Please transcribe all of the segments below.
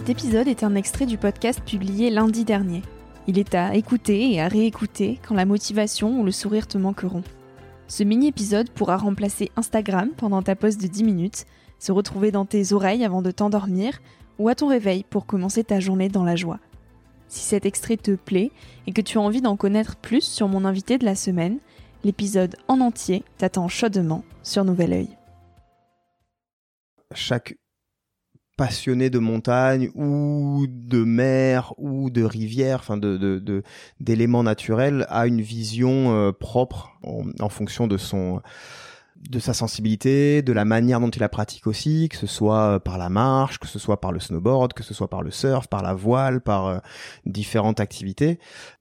Cet épisode est un extrait du podcast publié lundi dernier. Il est à écouter et à réécouter quand la motivation ou le sourire te manqueront. Ce mini-épisode pourra remplacer Instagram pendant ta pause de 10 minutes, se retrouver dans tes oreilles avant de t'endormir ou à ton réveil pour commencer ta journée dans la joie. Si cet extrait te plaît et que tu as envie d'en connaître plus sur mon invité de la semaine, l'épisode en entier t'attend chaudement sur Nouvel Oeil. Chaque passionné de montagne ou de mer ou de rivière, enfin de d'éléments naturels, a une vision euh, propre en, fonction de son de sa sensibilité, de la manière dont il la pratique aussi, que ce soit par la marche, que ce soit par le snowboard, que ce soit par le surf, par la voile, par euh, différentes activités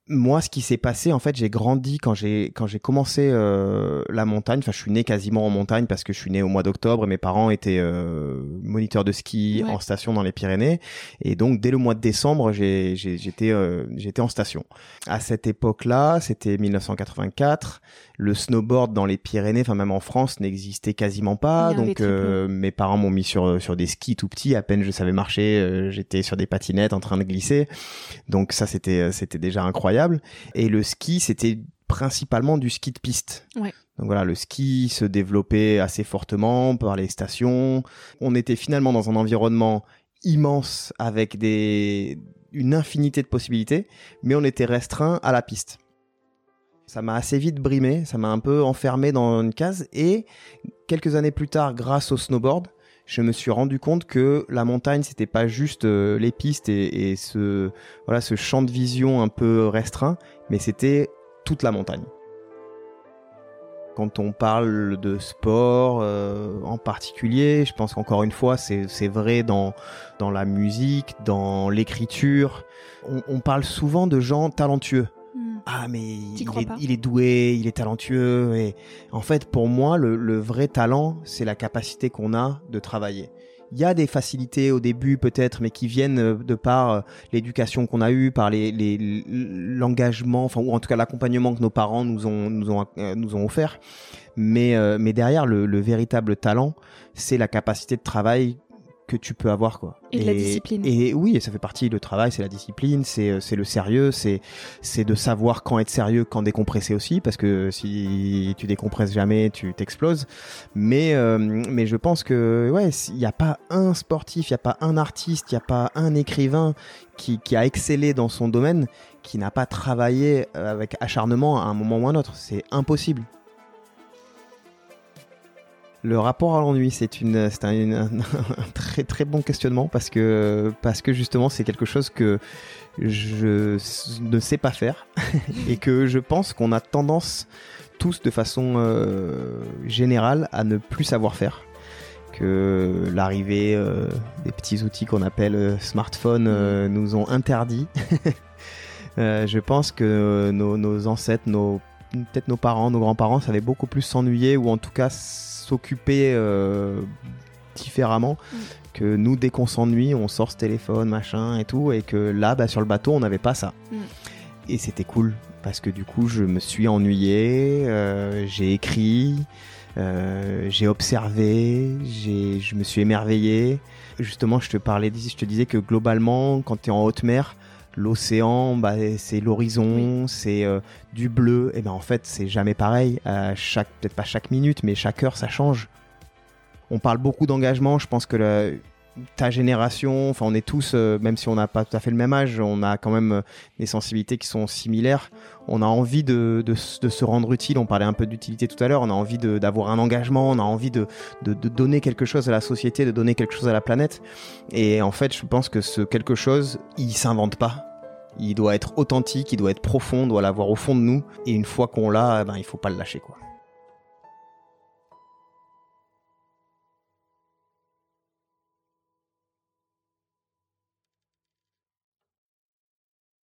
moi, ce qui s'est passé, en fait, j'ai grandi quand j'ai quand j'ai commencé euh, la montagne. Enfin, je suis né quasiment en montagne parce que je suis né au mois d'octobre et mes parents étaient euh, moniteurs de ski en station dans les Pyrénées. Et donc, dès le mois de décembre, j'ai j'étais euh, j'étais en station. À cette époque-là, c'était 1984. Le snowboard dans les Pyrénées, enfin même en France, n'existait quasiment pas. Donc, mes parents m'ont mis sur sur des skis tout petits. À peine je savais marcher, j'étais sur des patinettes en train de glisser. Donc ça, c'était c'était déjà incroyable. Et le ski, c'était principalement du ski de piste. Donc voilà, le ski se développait assez fortement par les stations. On était finalement dans un environnement immense avec des une infinité de possibilités, mais on était restreint à la piste. Ça m'a assez vite brimé, ça m'a un peu enfermé dans une case et quelques années plus tard, grâce au snowboard, je me suis rendu compte que la montagne c'était pas juste euh, les pistes et, ce voilà ce champ de vision un peu restreint, mais c'était toute la montagne. Quand on parle de sport euh, en particulier, je pense qu'encore une fois c'est vrai dans dans la musique, dans l'écriture. on parle souvent de gens talentueux ah mais il est, doué, il est talentueux et en fait pour moi le, vrai talent c'est la capacité qu'on a de travailler. Il y a des facilités au début peut-être, mais qui viennent euh, de par euh, l'éducation qu'on a eue, par les l'engagement, enfin ou en tout cas l'accompagnement que nos parents nous ont nous ont euh, nous ont offert. Mais mais derrière le, le véritable talent, c'est la capacité de travail que tu peux avoir quoi. Et, la discipline. Et oui, et ça fait partie le travail, c'est la discipline, c'est euh, c'est le sérieux, c'est c'est de savoir quand être sérieux, quand décompresser aussi parce que si tu décompresses jamais, tu t'exploses. Mais euh, mais je pense que ouais, il n'y a pas un sportif, il n'y a pas un artiste, il n'y a pas un écrivain qui qui a excellé dans son domaine qui n'a pas travaillé avec acharnement à un moment ou à un autre, c'est impossible. Le rapport à l'ennui, c'est une, c'est un, très très bon questionnement parce que parce que justement c'est quelque chose que je ne sais pas faire et que je pense qu'on a tendance tous de façon euh, générale à ne plus savoir faire. Que l'arrivée euh, des petits outils qu'on appelle euh, smartphones nous ont interdit. je pense que nos, nos ancêtres, nos peut-être nos parents, nos grands-parents savaient beaucoup plus s'ennuyer ou en tout cas s'occuper euh, différemment. Mm. Que nous, dès qu'on s'ennuie, on sort ce téléphone, machin et tout, et que là, bah, sur le bateau, on n'avait pas ça. Mm. Et c'était cool parce que du coup, je me suis ennuyé, euh, j'ai écrit, euh, j'ai observé, je me suis émerveillé. Justement, je te parlais, je te disais que globalement, quand tu es en haute mer, l'océan, bah, c'est l'horizon, c'est euh, du bleu. Et ben en fait, c'est jamais pareil. chaque, peut-être pas chaque minute, mais chaque heure, ça change. On parle beaucoup d'engagement. Je pense que ta génération, enfin, on est tous, euh, même si on n'a pas tout à fait le même âge, on a quand même euh, des sensibilités qui sont similaires. On a envie de, de, se rendre utile. On parlait un peu d'utilité tout à l'heure. On a envie d'avoir un engagement. On a envie de, de, donner quelque chose à la société, de donner quelque chose à la planète. Et en fait, je pense que ce quelque chose, il s'invente pas il doit être authentique, il doit être profond, on doit l'avoir au fond de nous. Et une fois qu'on l'a, eh ben, il faut pas le lâcher, quoi.